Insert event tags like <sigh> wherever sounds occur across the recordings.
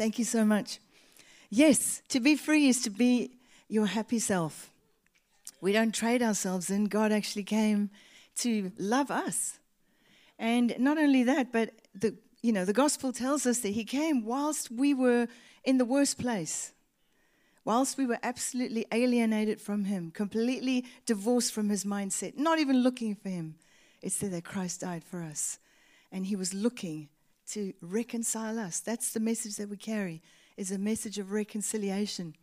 Thank you so much. Yes, to be free is to be your happy self. We don't trade ourselves in. God actually came to love us. And not only that, but the you know, the gospel tells us that he came whilst we were in the worst place. Whilst we were absolutely alienated from him, completely divorced from his mindset, not even looking for him. It said that Christ died for us. And he was looking to reconcile us. That's the message that we carry, is a message of reconciliation.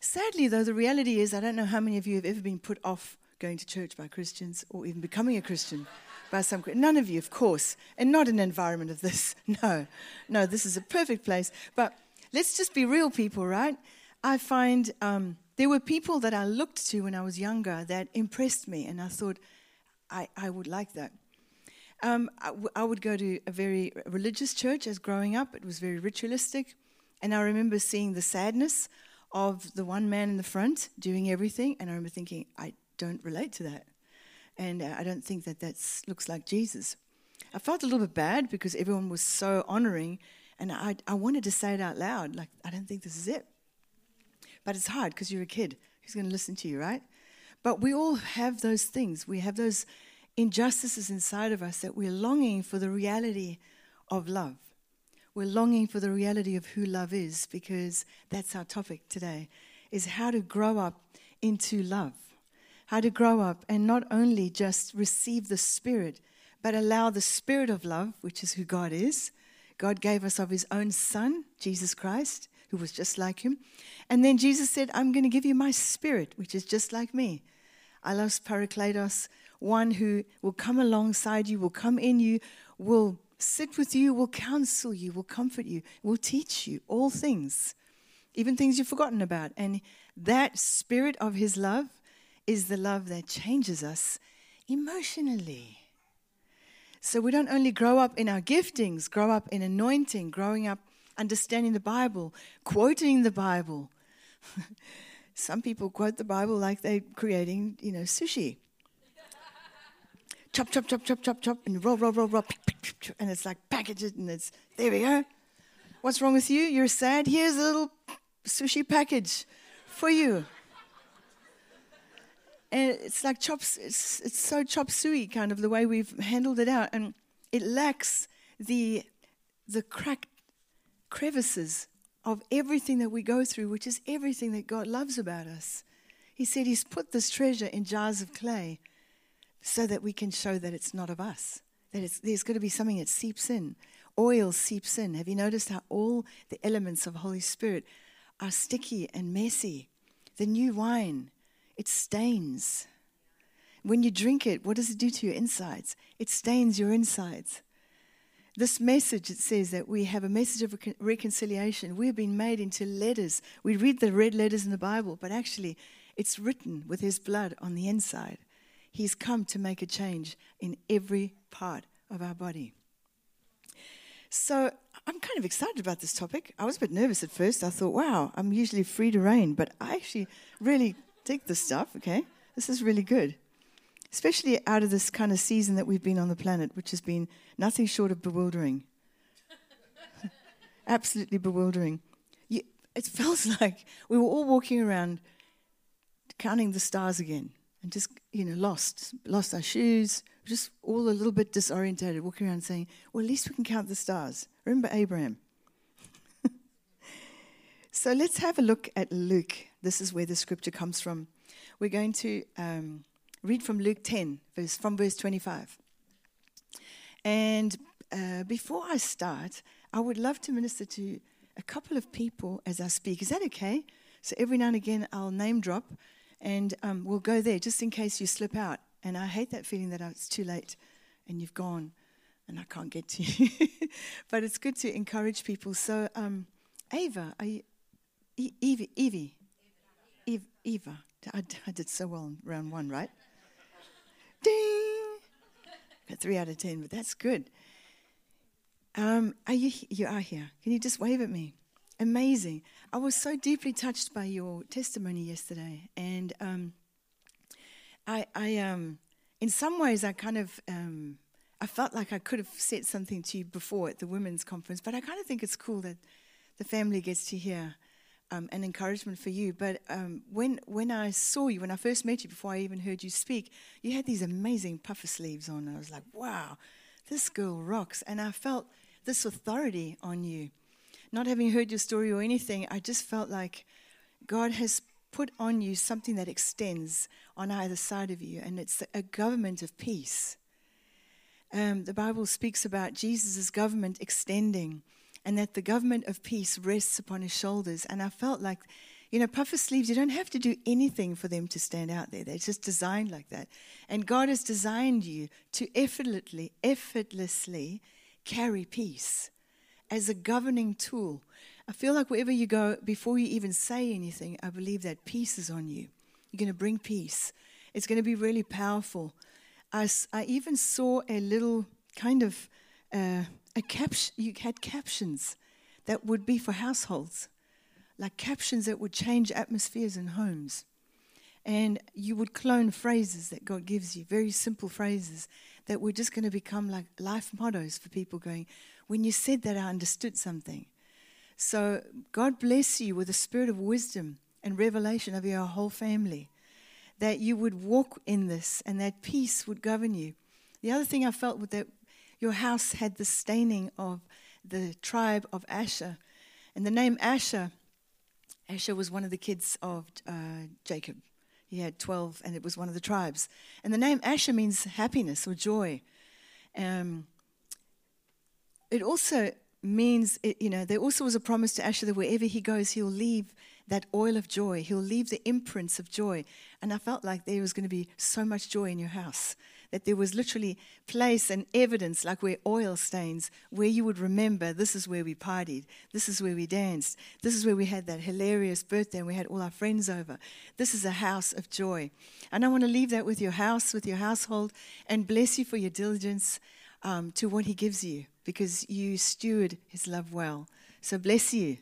Sadly, though, the reality is I don't know how many of you have ever been put off going to church by Christians or even becoming a Christian by some none of you of course and not in an environment of this <laughs> no no this is a perfect place but let's just be real people right i find um, there were people that i looked to when i was younger that impressed me and i thought i, I would like that um, I, w- I would go to a very religious church as growing up it was very ritualistic and i remember seeing the sadness of the one man in the front doing everything and i remember thinking i don't relate to that and uh, I don't think that that looks like Jesus. I felt a little bit bad because everyone was so honoring, and I, I wanted to say it out loud, like, I don't think this is it. But it's hard because you're a kid. Who's going to listen to you, right? But we all have those things. We have those injustices inside of us that we're longing for the reality of love. We're longing for the reality of who love is because that's our topic today is how to grow up into love how to grow up and not only just receive the Spirit, but allow the Spirit of love, which is who God is. God gave us of His own Son, Jesus Christ, who was just like Him. And then Jesus said, I'm going to give you my Spirit, which is just like me. Allos Parakletos, one who will come alongside you, will come in you, will sit with you, will counsel you, will comfort you, will teach you all things, even things you've forgotten about. And that Spirit of His love is the love that changes us emotionally. So we don't only grow up in our giftings, grow up in anointing, growing up understanding the Bible, quoting the Bible. <laughs> Some people quote the Bible like they're creating, you know, sushi. Chop, chop, chop, chop, chop, chop, and roll, roll, roll, roll, and it's like package it, and it's there we go. What's wrong with you? You're sad. Here's a little sushi package for you and it's like chops. It's it's so chop suey kind of the way we've handled it out, and it lacks the the cracked crevices of everything that we go through, which is everything that God loves about us. He said He's put this treasure in jars of clay so that we can show that it's not of us, that there's going to be something that seeps in. Oil seeps in. Have you noticed how all the elements of Holy Spirit are sticky and messy? The new wine it stains. When you drink it, what does it do to your insides? It stains your insides. This message, it says that we have a message of reconciliation. We've been made into letters. We read the red letters in the Bible, but actually, it's written with His blood on the inside. He's come to make a change in every part of our body. So I'm kind of excited about this topic. I was a bit nervous at first. I thought, wow, I'm usually free to reign, but I actually really dig this stuff, okay? This is really good. Especially out of this kind of season that we've been on the planet, which has been nothing short of bewildering. <laughs> Absolutely bewildering. It <laughs> feels like we were all walking around counting the stars again and just, you know, lost, lost our shoes, just all a little bit disorientated, walking around saying, well, at least we can count the stars. Remember Abraham? <laughs> so let's have a look at Luke this is where the scripture comes from. We're going to um, read from Luke 10, verse, from verse 25. And uh, before I start, I would love to minister to a couple of people as I speak. Is that okay? So every now and again, I'll name drop and um, we'll go there just in case you slip out. And I hate that feeling that it's too late and you've gone and I can't get to you. <laughs> but it's good to encourage people. So, um, Ava, are you, Evie, Evie, Eva. I, I did so well in round one, right? Ding! Got three out of ten, but that's good. Um, are you, you are here. Can you just wave at me? Amazing. I was so deeply touched by your testimony yesterday. And um, I, I um, in some ways, I kind of, um, I felt like I could have said something to you before at the women's conference, but I kind of think it's cool that the family gets to hear um, an encouragement for you. But um, when, when I saw you, when I first met you, before I even heard you speak, you had these amazing puffer sleeves on. I was like, wow, this girl rocks. And I felt this authority on you. Not having heard your story or anything, I just felt like God has put on you something that extends on either side of you, and it's a government of peace. Um, the Bible speaks about Jesus' government extending and that the government of peace rests upon his shoulders. And I felt like, you know, puffer sleeves, you don't have to do anything for them to stand out there. They're just designed like that. And God has designed you to effortlessly, effortlessly carry peace as a governing tool. I feel like wherever you go, before you even say anything, I believe that peace is on you. You're going to bring peace. It's going to be really powerful. I, I even saw a little kind of uh, a caption, you had captions that would be for households, like captions that would change atmospheres in homes. And you would clone phrases that God gives you, very simple phrases that we're just going to become like life mottos for people going, when you said that, I understood something. So God bless you with a spirit of wisdom and revelation of your whole family, that you would walk in this and that peace would govern you. The other thing I felt was that your house had the staining of the tribe of Asher. And the name Asher, Asher was one of the kids of uh, Jacob. He had 12, and it was one of the tribes. And the name Asher means happiness or joy. Um, it also means, it, you know, there also was a promise to Asher that wherever he goes, he'll leave that oil of joy. He'll leave the imprints of joy. And I felt like there was going to be so much joy in your house that there was literally place and evidence, like where oil stains, where you would remember this is where we partied, this is where we danced, this is where we had that hilarious birthday and we had all our friends over. This is a house of joy. And I want to leave that with your house, with your household, and bless you for your diligence um, to what He gives you because you steward His love well. So bless you.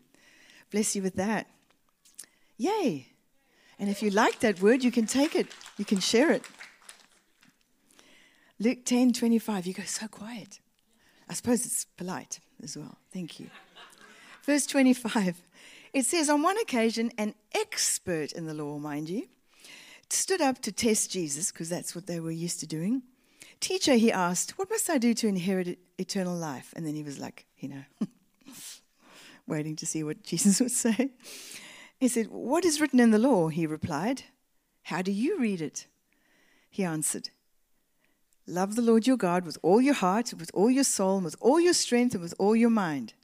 Bless you with that. Yay. And if you like that word, you can take it, you can share it. Luke 10 25, you go so quiet. I suppose it's polite as well. Thank you. Verse 25, it says, On one occasion, an expert in the law, mind you, stood up to test Jesus, because that's what they were used to doing. Teacher, he asked, What must I do to inherit eternal life? And then he was like, You know, <laughs> waiting to see what Jesus would say. He said, What is written in the law? He replied, How do you read it? He answered, Love the Lord your God with all your heart, with all your soul, with all your strength, and with all your mind.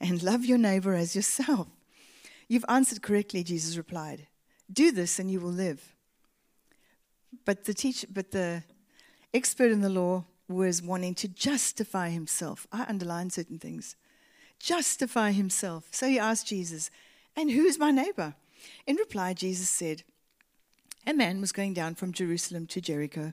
And love your neighbor as yourself. You've answered correctly, Jesus replied. Do this and you will live. But the teacher, but the expert in the law was wanting to justify himself. I underline certain things. Justify himself. So he asked Jesus, And who's my neighbor? In reply, Jesus said, a man was going down from Jerusalem to Jericho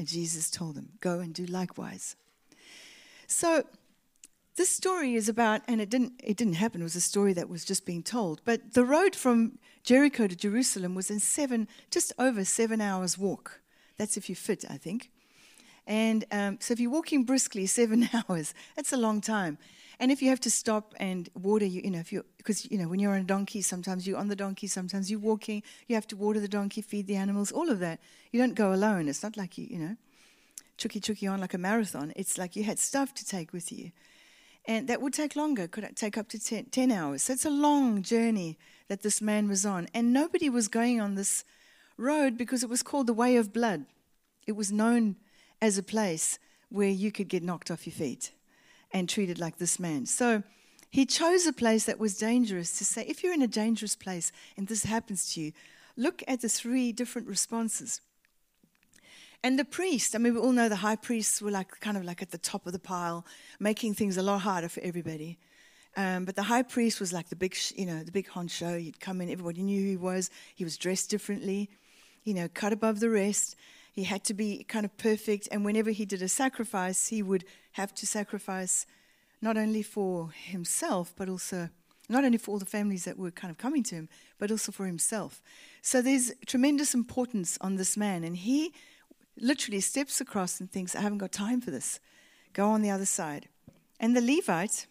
And Jesus told them, Go and do likewise. So this story is about, and it didn't, it didn't happen, it was a story that was just being told. But the road from Jericho to Jerusalem was in seven, just over seven hours walk. That's if you fit, I think. And um, so if you're walking briskly <laughs> seven <laughs> hours, that's a long time. And if you have to stop and water, you, you know, if you because you know when you're on a donkey, sometimes you're on the donkey, sometimes you're walking. You have to water the donkey, feed the animals, all of that. You don't go alone. It's not like you, you know, chucky chucky on like a marathon. It's like you had stuff to take with you. And that would take longer, could take up to 10, 10 hours. So it's a long journey that this man was on. And nobody was going on this road because it was called the Way of Blood. It was known as a place where you could get knocked off your feet and treated like this man. So he chose a place that was dangerous to say, if you're in a dangerous place and this happens to you, look at the three different responses. And the priest, I mean, we all know the high priests were like kind of like at the top of the pile, making things a lot harder for everybody. Um, but the high priest was like the big, you know, the big honcho. He'd come in, everybody knew who he was. He was dressed differently, you know, cut above the rest. He had to be kind of perfect. And whenever he did a sacrifice, he would have to sacrifice not only for himself, but also not only for all the families that were kind of coming to him, but also for himself. So there's tremendous importance on this man. And he literally steps across and thinks, I haven't got time for this. Go on the other side. And the Levite,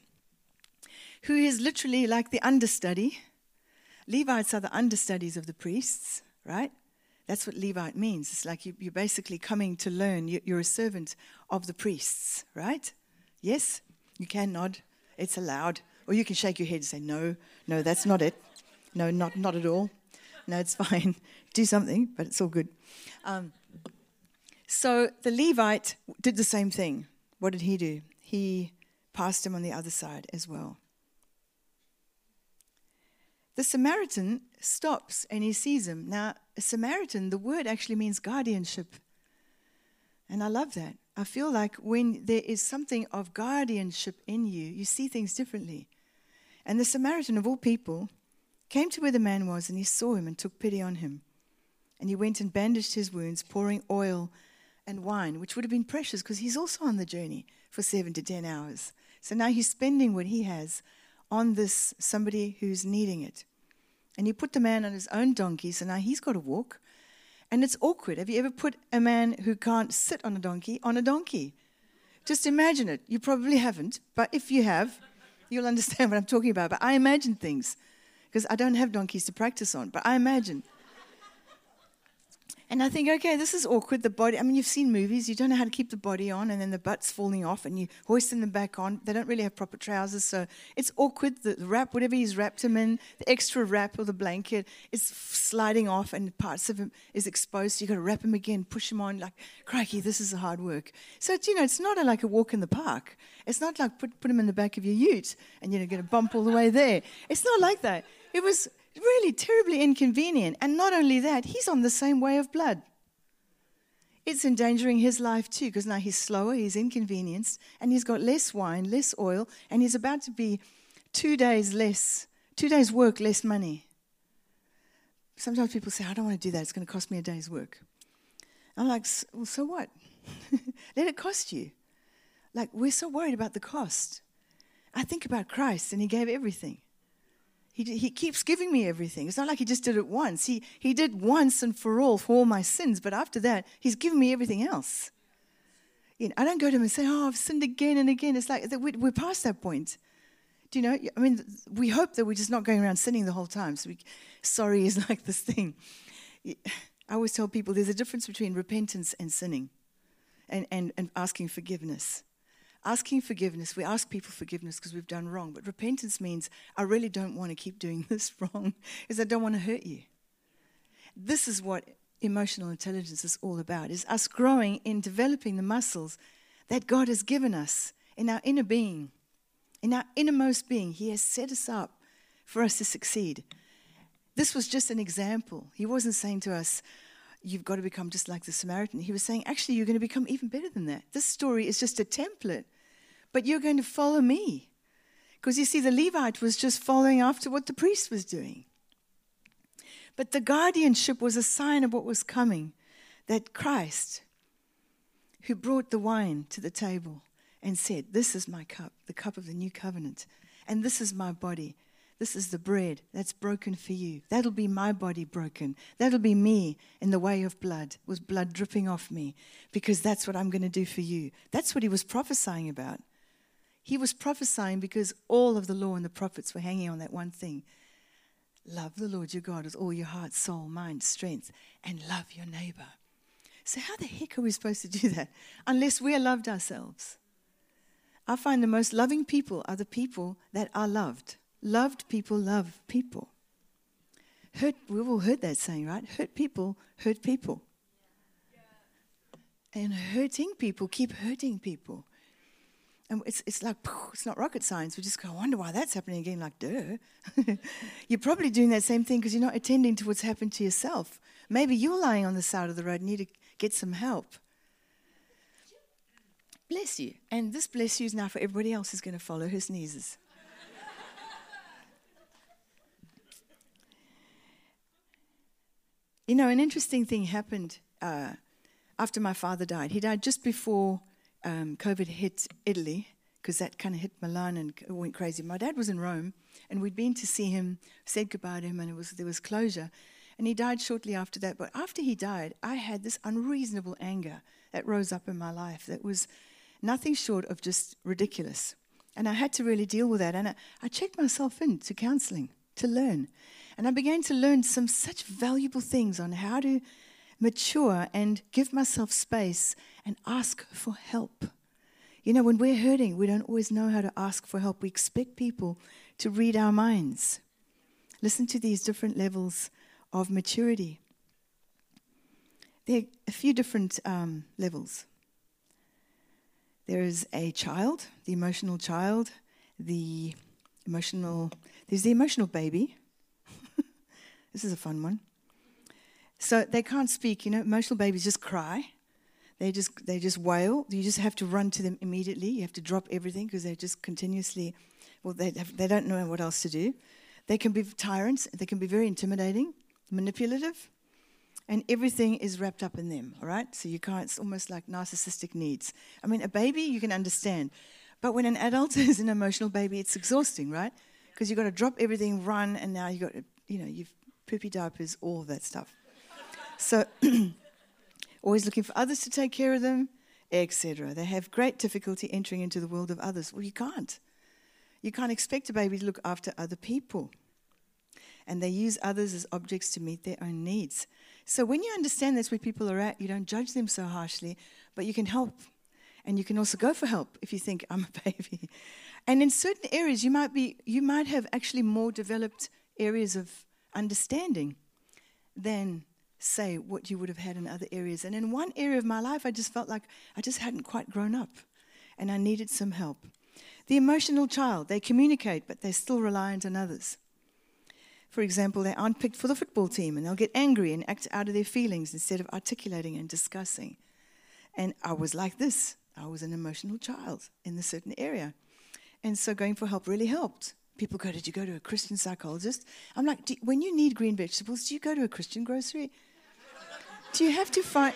who is literally like the understudy, Levites are the understudies of the priests, right? That's what Levite means. It's like you, are basically coming to learn. You're a servant of the priests, right? Yes? You can nod. It's allowed. Or you can shake your head and say, no, no, that's not it. No, not, not at all. No, it's <laughs> fine. Do something, but it's all good. Um, so the Levite did the same thing. What did he do? He passed him on the other side as well. The Samaritan stops and he sees him. Now, a Samaritan, the word actually means guardianship. And I love that. I feel like when there is something of guardianship in you, you see things differently. And the Samaritan, of all people, came to where the man was and he saw him and took pity on him. And he went and bandaged his wounds, pouring oil and wine, which would have been precious because he's also on the journey for seven to ten hours. So now he's spending what he has on this somebody who's needing it. And he put the man on his own donkey, so now he's got to walk. And it's awkward. Have you ever put a man who can't sit on a donkey on a donkey? Just imagine it. You probably haven't, but if you have, you'll understand what I'm talking about. But I imagine things because I don't have donkeys to practice on, but I imagine. And I think, okay, this is awkward. The body, I mean, you've seen movies, you don't know how to keep the body on, and then the butt's falling off, and you hoisting them back on. They don't really have proper trousers, so it's awkward. The wrap, whatever he's wrapped him in, the extra wrap or the blanket is sliding off, and parts of him is exposed. So you've got to wrap him again, push him on. Like, crikey, this is hard work. So, it's, you know, it's not a, like a walk in the park. It's not like put, put him in the back of your ute and you're going to bump all the way there. It's not like that. It was really terribly inconvenient. And not only that, he's on the same way of blood. It's endangering his life too, because now he's slower, he's inconvenienced, and he's got less wine, less oil, and he's about to be two days less, two days' work, less money. Sometimes people say, I don't want to do that, it's going to cost me a day's work. I'm like, well, so what? <laughs> Let it cost you. Like, we're so worried about the cost. I think about Christ, and he gave everything. He, he keeps giving me everything. It's not like he just did it once. He, he did once and for all for all my sins, but after that, he's given me everything else. You know, I don't go to him and say, Oh, I've sinned again and again. It's like we're past that point. Do you know? I mean, we hope that we're just not going around sinning the whole time. So, we, sorry is <laughs> like this thing. I always tell people there's a difference between repentance and sinning and, and, and asking forgiveness. Asking forgiveness, we ask people forgiveness because we've done wrong, but repentance means I really don't want to keep doing <laughs> this wrong, is I don't want to hurt you. This is what emotional intelligence is all about, is us growing in developing the muscles that God has given us in our inner being, in our innermost being. He has set us up for us to succeed. This was just an example. He wasn't saying to us, you've got to become just like the Samaritan. He was saying, actually, you're going to become even better than that. This story is just a template, but you're going to follow me. Because you see, the Levite was just following after what the priest was doing. But the guardianship was a sign of what was coming that Christ, who brought the wine to the table and said, This is my cup, the cup of the new covenant, and this is my body this is the bread that's broken for you. That'll be my body broken. That'll be me in the way of blood, with blood dripping off me, because that's what I'm going to do for you. That's what he was prophesying about. He was prophesying because all of the law and the prophets were hanging on that one thing love the Lord your God with all your heart, soul, mind, strength, and love your neighbor. So, how the heck are we supposed to do that unless we're loved ourselves? I find the most loving people are the people that are loved. Loved people love people. Hurt, we've all heard that saying, right? Hurt people hurt people. And hurting people keep hurting people. And it's, it's like, it's not rocket science. We just go, I wonder why that's happening again. Like, duh. <laughs> you're probably doing that same thing because you're not attending to what's happened to yourself. Maybe you're lying on the side of the road and need to get some help. Bless you. And this bless you is now for everybody else who's going to follow her sneezes. <laughs> you know, an interesting thing happened uh, after my father died. He died just before um, COVID hit Italy, because that kind of hit Milan and went crazy. My dad was in Rome, and we'd been to see him, said goodbye to him, and was, there was closure. And he died shortly after that. But after he died, I had this unreasonable anger that rose up in my life that was nothing short of just ridiculous. And I had to really deal with that. And I, I checked myself into counseling to learn. And I began to learn some such valuable things on how to mature and give myself space and ask for help. You know, when we're hurting, we don't always know how to ask for help. We expect people to read our minds. Listen to these different levels of maturity. There are a few different um, levels. There is a child, the emotional child, the emotional, there's the emotional baby. <laughs> this is a fun one. So they can't speak, you know, emotional babies just cry. They just they just wail. You just have to run to them immediately. You have to drop everything because they're just continuously well they have, they don't know what else to do. They can be tyrants, they can be very intimidating, manipulative and everything is wrapped up in them, all right? So you can't, it's almost like narcissistic needs. I mean, a baby, you can understand. But when an adult <laughs> is an emotional baby, it's exhausting, right? Because you've got to drop everything, run, and now you've got, you know, you've poopy diapers, all that stuff. So, <clears throat> always looking for others to take care of them, etc. They have great difficulty entering into the world of others. Well, you can't. You can't expect a baby to look after other people. And they use others as objects to meet their own needs. So when you understand that's where people are at, you don't judge them so harshly, but you can help. And you can also go for help if you think I'm a <laughs> baby. And in certain areas you might be you might have actually more developed areas of understanding than say what you would have had in other areas. And in one area of my life I just felt like I just hadn't quite grown up and I needed some help. The emotional child, they communicate, but they're still reliant on others. For example, they aren't picked for the football team and they'll get angry and act out of their feelings instead of articulating and discussing. And I was like this I was an emotional child in a certain area. And so going for help really helped. People go, Did you go to a Christian psychologist? I'm like, When you need green vegetables, do you go to a Christian grocery? Do you have to find.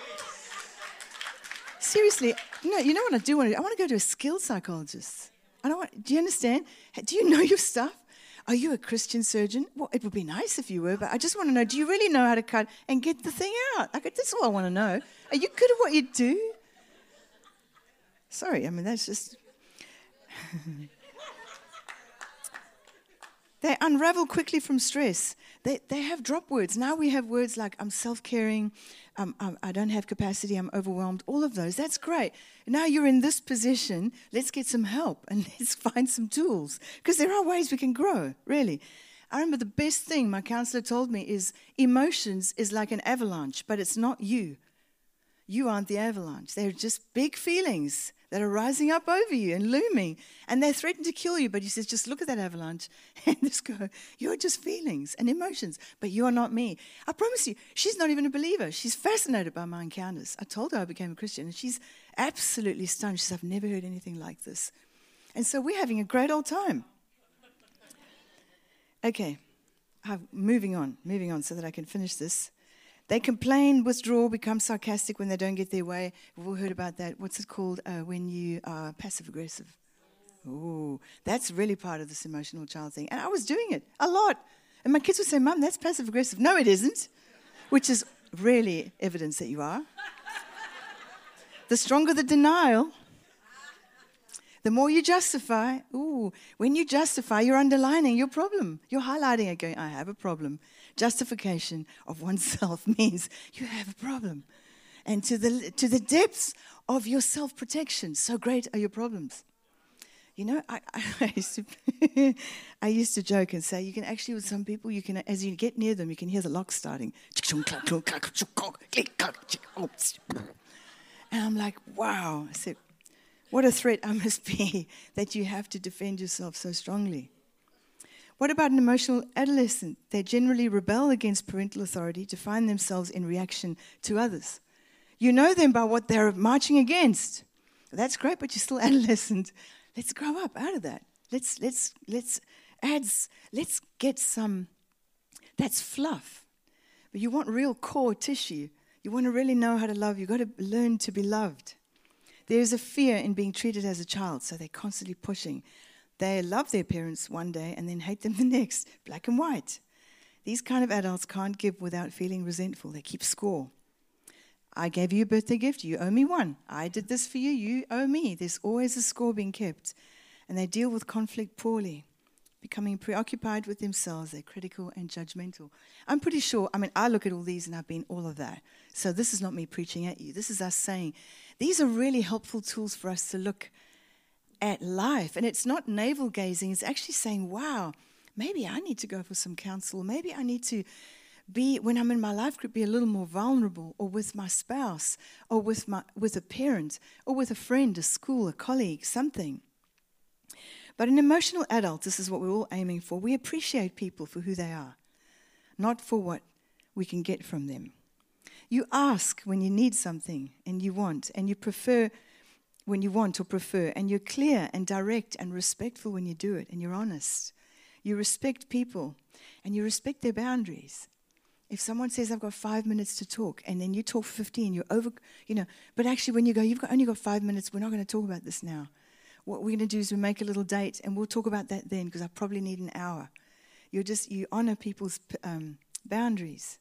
Seriously, no, you know what I do want to do? I want to go to a skilled psychologist. I don't want, do you understand? Do you know your stuff? Are you a Christian surgeon? Well, it would be nice if you were, but I just want to know do you really know how to cut and get the thing out? Like, that's all I want to know. Are you good at what you do? Sorry, I mean, that's just. <laughs> they unravel quickly from stress. They, they have drop words. Now we have words like I'm self caring, um, I don't have capacity, I'm overwhelmed, all of those. That's great. Now you're in this position, let's get some help and <laughs> let's find some tools because there are ways we can grow, really. I remember the best thing my counselor told me is emotions is like an avalanche, but it's not you. You aren't the avalanche. They're just big feelings that are rising up over you and looming, and they threaten to kill you. But he says, just look at that avalanche <laughs> and just go, You're just feelings and emotions, but you are not me. I promise you, she's not even a believer. She's fascinated by my encounters. I told her I became a Christian, and she's absolutely stunned. She says, I've never heard anything like this. And so we're having a great old time. Okay, I'm moving on, moving on so that I can finish this. They complain, withdraw, become sarcastic when they don't get their way. We've all heard about that. What's it called uh, when you are passive aggressive? Oh, that's really part of this emotional child thing. And I was doing it a lot. And my kids would say, Mum, that's passive aggressive. No, it isn't, which is really evidence that you are. the stronger the denial, the more you justify, ooh, when you justify, you're underlining your problem. You're highlighting it, going, I have a problem. Justification of oneself <laughs> means you have a problem. And to the, to the depths of your self protection, so great are your problems. You know, I, I, <laughs> used to, <laughs> I used to joke and say, you can actually, with some people, you can, as you get near them, you can hear the lock starting. And I'm like, wow. I said, what a threat I must be that you have to defend yourself so strongly. What about an emotional adolescent? They generally rebel against parental authority to find themselves in reaction to others. You know them by what they're marching against. That's great, but you're still <laughs> adolescent. Let's grow up out of that. Let's let's let's add let's get some that's fluff. But you want real core tissue. You want to really know how to love, you've got to learn to be loved. There's a fear in being treated as a child, so they're constantly pushing. They love their parents one day and then hate them <laughs> the next, black and white. These kind of adults can't give without feeling resentful. They keep score. I gave you a birthday gift, you owe me one. I did this for you, you owe me. There's always a score being kept. And they deal with conflict poorly, becoming preoccupied with themselves. They're critical and judgmental. I'm pretty sure, I mean, I look at all these and I've been all of that. So this is not me preaching at you. This is us saying these are really helpful tools for us to look at life. And it's not navel gazing, it's actually saying, wow, maybe I need to go for some counsel. Maybe I need to be, when I'm in my life group, be a little more vulnerable, or with my spouse, or with, my, with a parent, or with a friend, a school, a colleague, something. But an emotional adult, this is what we're all aiming for. We appreciate people for who they are, not for what we can get from them. You ask when you need something and you want, and you prefer when you want or prefer, and you're clear and direct and respectful when you do it, and you're honest. You respect people and you respect their boundaries. If someone says, I've got five minutes to talk, and then you talk 15, you're over, you know, but actually, when you go, you've got, only got five minutes, we're not going to talk about this now. What we're going to do is we make a little date, and we'll talk about that then, because I probably need an hour. You're just, you honor people's um, boundaries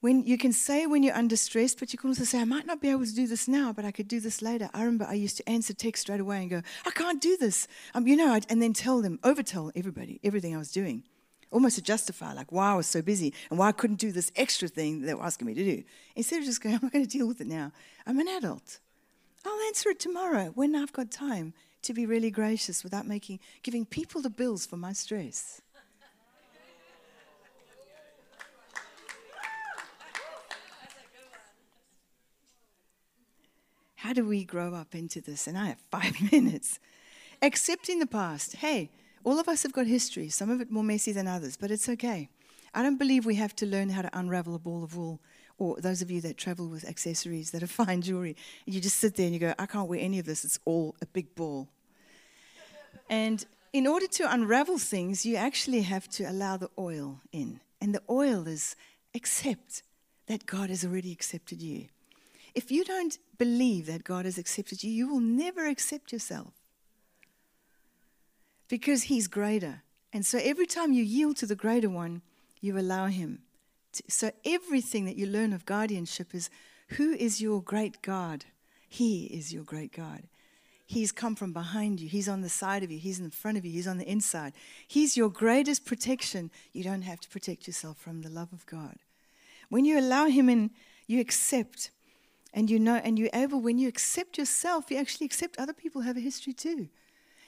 when you can say when you're under stress, but you can also say, I might not be able to do this now, but I could do this later. I remember I used to answer text straight away and go, I can't do this. Um, you know, I'd, and then tell them, overtell everybody everything I was doing, almost to justify, like why I was so busy and why I couldn't do this extra thing they were asking me to do. Instead of just going, <laughs> I'm not going to deal with it now. I'm an adult. I'll answer it tomorrow when I've got time to be really gracious without making, giving people the bills for my stress. How do we grow up into this? And I have five <laughs> minutes. Accepting the past. Hey, all of us have got history, some of it more messy than others, but it's okay. I don't believe we have to learn how to unravel a ball of wool, or those of you that travel with accessories that are <laughs> fine jewelry, you just sit there and you go, I can't wear any of this, it's all a big ball. And in order to unravel things, you actually have to allow the oil in. And the oil is accept that God has already accepted you. If you don't believe that God has accepted you, you will never accept yourself because He's greater. And so every time you yield to the greater one, you allow Him. To, so everything that you learn of guardianship is who is your great God? He is your great God. He's come from behind you. He's on the side of you. He's in front of you. He's on the inside. He's your greatest protection. You don't have to protect yourself from the love of God. When you allow Him in, you accept and you know, and you're able, when you accept yourself, you actually accept other people have a history too.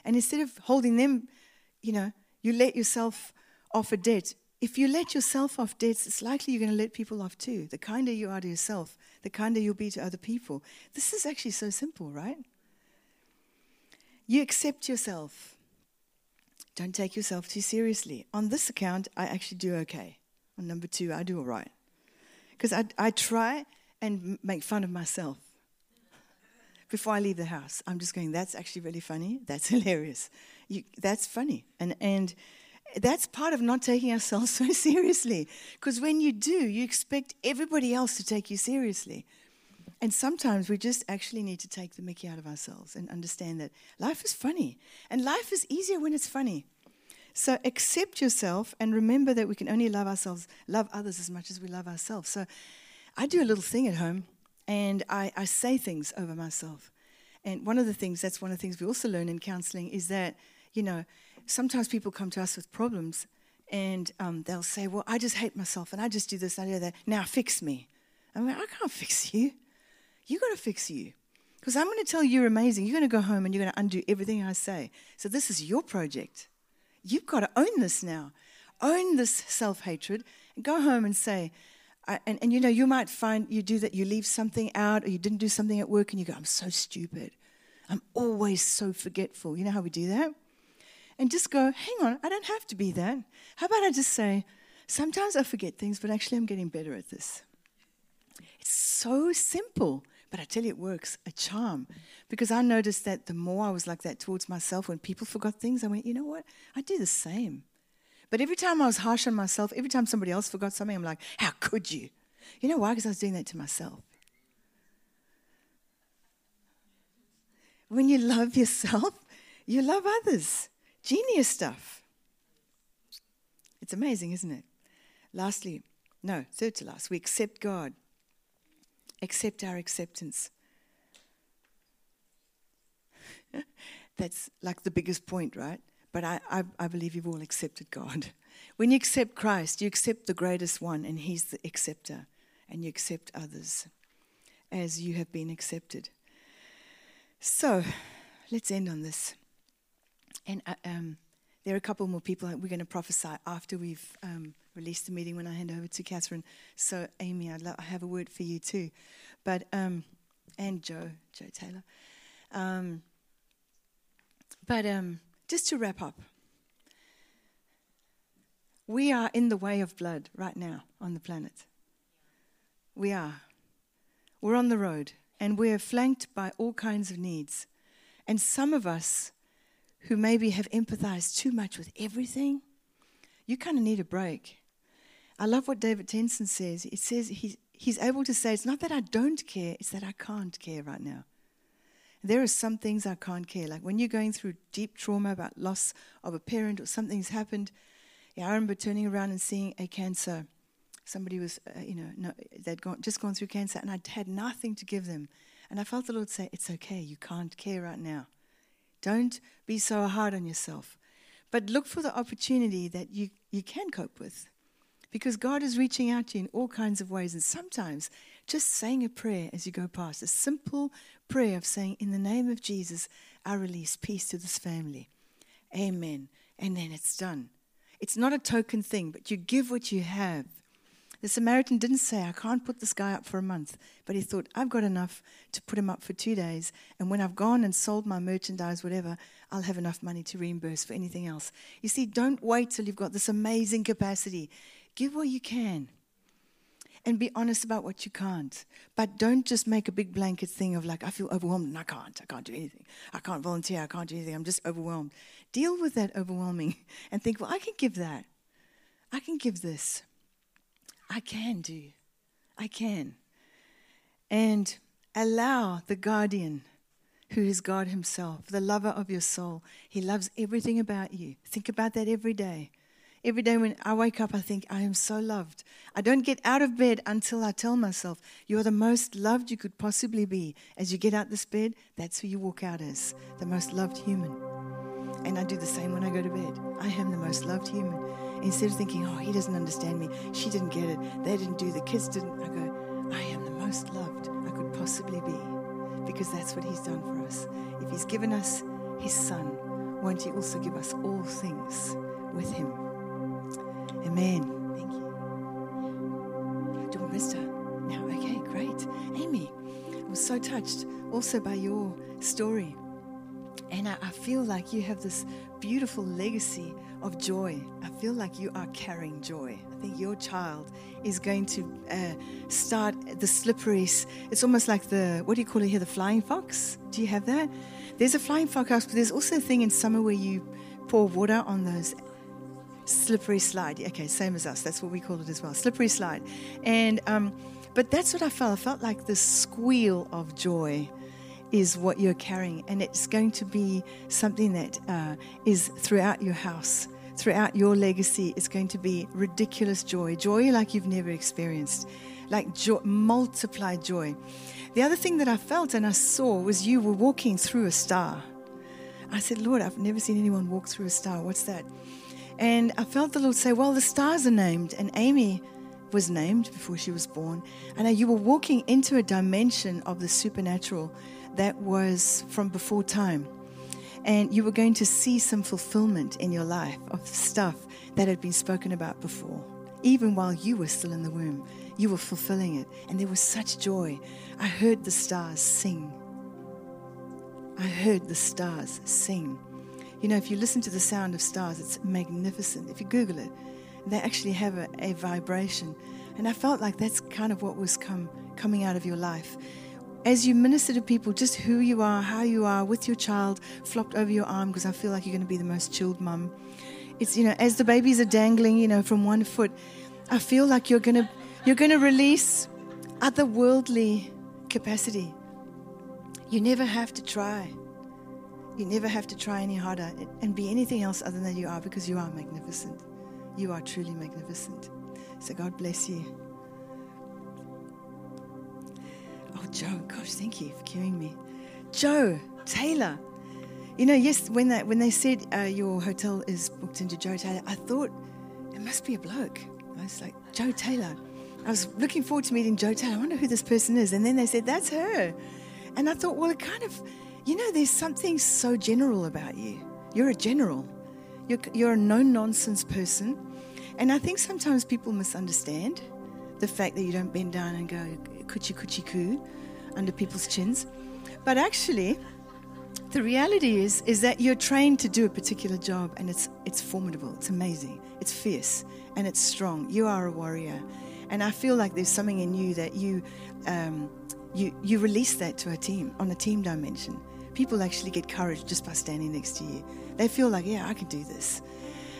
And instead of holding them, you know, you let yourself off a debt. If you let yourself off debts, it's likely you're going to let people off too. The kinder you are to yourself, the kinder you'll be to other people. This is actually so simple, right? You accept yourself. Don't take yourself too seriously. On this account, I actually do okay. On number two, I do all right. Because I, I try and make fun of myself. Before I leave the house, I'm just going, that's actually really funny. That's <laughs> hilarious. You, that's funny. And, and that's part of not taking ourselves <laughs> so seriously. Because when you do, you expect everybody else to take you seriously. And sometimes we just actually need to take the mickey out of ourselves and understand that life is funny. And life is easier when it's funny. So accept yourself and remember that we can only love ourselves, love others as much as we love ourselves. So I do a little thing at home and I, I say things over myself. And one of the things, that's one of the things we also learn in counseling, is that, you know, sometimes people come to us with problems and um, they'll say, Well, I just hate myself and I just do this, I do that. Now fix me. I'm like, I can't fix you. You got to fix you. Because I'm going to tell you you're amazing. You're going to go home and you're going to undo everything I say. So this is your project. You've got to own this now. Own this self hatred and go home and say, and, and you know, you might find you do that, you leave something out or you didn't do something at work and you go, I'm so stupid. I'm always so forgetful. You know how we do that? And just go, hang on, I don't have to be that. How about I just say, sometimes I forget things, but actually I'm getting better at this. It's so simple. But I tell you, it works a charm. Because I noticed that the more I was like that towards myself, when people forgot things, I went, you know what? I do the same. But every time I was harsh on myself, every time somebody else forgot something, I'm like, how could you? You know why? Because I was doing that to myself. When you love yourself, you love others. Genius stuff. It's amazing, isn't it? Lastly, no, third to last, we accept God accept our acceptance. <laughs> That's like the biggest point, right? But I, I, I, believe you've all accepted God. <laughs> When you accept Christ, you accept the greatest one, and He's the acceptor, and you accept others as you have been accepted. So, let's end on this. And uh, um, there are a couple more people we're going to prophesy after we've um, released the meeting when I hand over to Catherine. So, Amy, lo- i have a word for you too. But, um, and Joe, Joe Taylor. Um, but um, just to wrap up, we are in the way of blood right now on the planet. We are. We're on the road and we're flanked by all kinds of needs. And some of us who maybe have empathized too much with everything, you kind of need a break. I love what David Tenson says. It says he's, he's able to say, It's not that I don't care, it's that I can't care right now. There are some things I can't care. Like when you're going through deep trauma about loss of a parent or something's happened. Yeah, I remember turning around and seeing a cancer. Somebody was, uh, you know, no, they'd gone, just gone through cancer and I'd had nothing to give them. And I felt the Lord say, It's okay, you can't care right now. Don't be so hard on yourself. But look for the opportunity that you, you can cope with. Because God is reaching out to you in all kinds of ways. And sometimes just saying a prayer as you go past, a simple prayer of saying, In the name of Jesus, I release peace to this family. Amen. And then it's done. It's not a token thing, but you give what you have. The Samaritan didn't say, I can't put this guy up for a month, but he thought, I've got enough to put him up for two days, and when I've gone and sold my merchandise, whatever, I'll have enough money to reimburse for anything else. You see, don't wait till you've got this amazing capacity. Give what you can and be honest about what you can't. But don't just make a big blanket thing of like, I feel overwhelmed and I can't. I can't do anything. I can't volunteer. I can't do anything. I'm just overwhelmed. Deal with that overwhelming <laughs> and think, well, I can give that. I can give this. I can do. I can. And allow the guardian, who is God Himself, the lover of your soul, He loves everything about you. Think about that every day. Every day when I wake up, I think, I am so loved. I don't get out of bed until I tell myself, You're the most loved you could possibly be. As you get out this bed, that's who you walk out as the most loved human. And I do the same when I go to bed. I am the most loved human. Instead of thinking, Oh, he doesn't understand me, she didn't get it, they didn't do, the kids didn't, I go, I am the most loved I could possibly be. Because that's what he's done for us. If he's given us his son, won't he also give us all things with him? Amen. Thank you. Missed her? Now, okay, great. Amy, I was so touched also by your story. And I, I feel like you have this beautiful legacy of joy. I feel like you are carrying joy. I think your child is going to uh, start the slippery. It's almost like the what do you call it here? The flying fox. Do you have that? There's a flying fox, but there's also a thing in summer where you pour water on those slippery slide. Okay, same as us. That's what we call it as well. Slippery slide. And um, but that's what I felt. I felt like the squeal of joy is what you're carrying, and it's going to be something that uh, is throughout your house. Throughout your legacy, it's going to be ridiculous joy, joy like you've never experienced, like joy, multiplied joy. The other thing that I felt and I saw was you were walking through a star. I said, Lord, I've never seen anyone walk through a star. What's that? And I felt the Lord say, Well, the stars are named. And Amy was named before she was born. And you were walking into a dimension of the supernatural that was from before time. And you were going to see some fulfillment in your life of stuff that had been spoken about before. Even while you were still in the womb, you were fulfilling it. And there was such joy. I heard the stars sing. I heard the stars sing. You know, if you listen to the sound of stars, it's magnificent. If you Google it, they actually have a, a vibration. And I felt like that's kind of what was come, coming out of your life. As you minister to people, just who you are, how you are, with your child flopped over your arm, because I feel like you're going to be the most chilled mum. It's, you know, as the babies are dangling, you know, from one foot, I feel like you're going to, you're going to release otherworldly capacity. You never have to try. You never have to try any harder and be anything else other than you are because you are magnificent. You are truly magnificent. So God bless you. Oh, Joe, gosh, thank you for carrying me. Joe Taylor. You know, yes, when they, when they said uh, your hotel is booked into Joe Taylor, I thought it must be a bloke. I was like, Joe Taylor. I was looking forward to meeting Joe Taylor. I wonder who this person is. And then they said, that's her. And I thought, well, it kind of you know, there's something so general about you. You're a general, you're, you're a no nonsense person. And I think sometimes people misunderstand the fact that you don't bend down and go coochie coochie coo under people's chins. But actually, the reality is is that you're trained to do a particular job and it's it's formidable, it's amazing, it's fierce, and it's strong. You are a warrior. And I feel like there's something in you that you um, you you release that to a team on a team dimension people actually get courage just by standing next to you. They feel like, yeah, I can do this.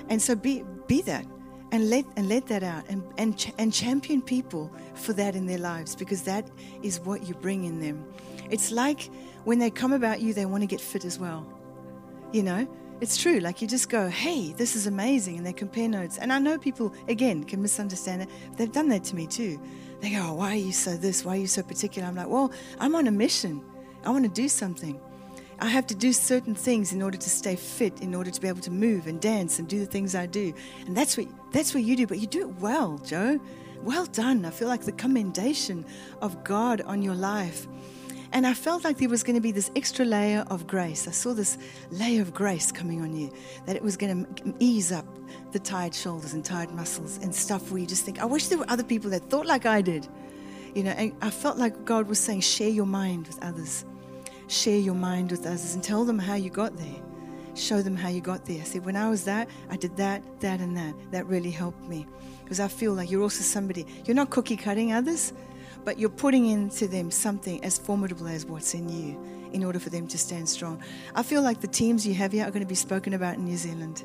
And so be, be that and let, and let that out and, and, and champion people for that in their lives because that is what you bring in them. It's like when they come about you, they want to get fit as well. You know, it's true. Like you just go, hey, this is amazing. And they compare notes. And I know people, again, can misunderstand it. They've done that to me too. They go, oh, why are you so this? Why are you so particular? I'm like, well, I'm on a mission. I want to do something. I have to do certain things in order to stay fit, in order to be able to move and dance and do the things I do. And that's what that's what you do, but you do it well, Joe. Well done. I feel like the commendation of God on your life. And I felt like there was going to be this extra layer of grace. I saw this layer of grace coming on you, that it was going to ease up the tired shoulders and tired muscles and stuff where you just think, I wish there were other people that thought like I did. You know, and I felt like God was saying, share your mind with others share your mind with others and tell them how you got there. Show them how you got there. Said, when I was that, I did that, that, and that. That really helped me. Because I feel like you're also somebody, you're not cookie cutting others, but you're putting into them something as formidable as what's in you in order for them to stand strong. I feel like the teams you have here are going to be spoken about in New Zealand.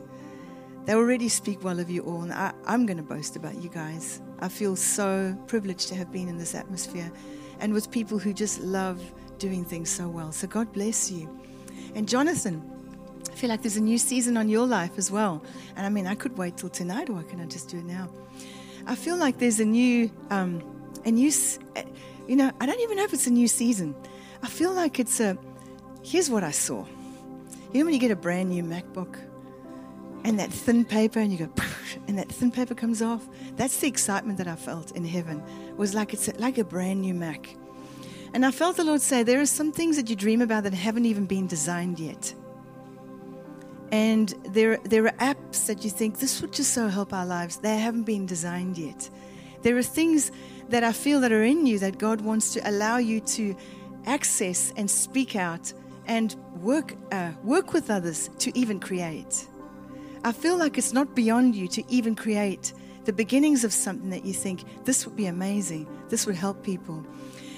They already speak well of you all, and I, am going to boast about you guys. I feel so privileged to have been in this atmosphere and with people who just love doing things so well. So God bless you. And Jonathan, I feel like there's a new season on your life as well. And I mean, I could wait till tonight, or can I just do it now? I feel like there's a new, um, a new, you know, I don't even know if it's a new season. I feel like it's a. Here's what I saw. You know when you get a brand new MacBook, and that thin paper, and you go, and that thin paper comes off. That's the excitement that I felt in heaven. It was like it's like a brand new Mac. And I felt the Lord say, There are some things that you dream about that haven't even been designed yet. And there, there are apps that you think this would just so help our lives. They haven't been designed yet. There are things that I feel that are in you that God wants to allow you to access and speak out and work, uh, work with others to even create. I feel like it's not beyond you to even create the beginnings of something that you think this would be amazing, this would help people.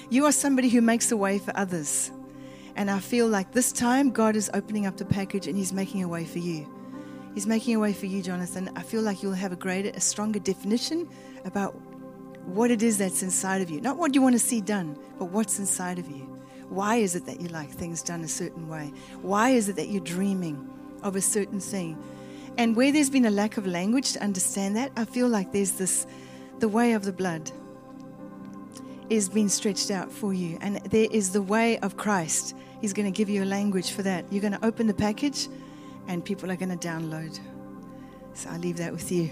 You are somebody who makes a way for others. And I feel like this time God is opening up the package and He's making a way for you. He's making a way for you, Jonathan. I feel like you'll have a greater, a stronger definition about what it is that's inside of you. Not what you want to see done, but what's inside of you. Why is it that you like things done a certain way? Why is it that you're dreaming of a certain thing? And where there's been a lack of language to understand that, I feel like there's this the way of the blood is being stretched out for you. And there is the way of Christ. He's going to give you a language for that. You're going to open the package and people are going to download. So I leave that with you.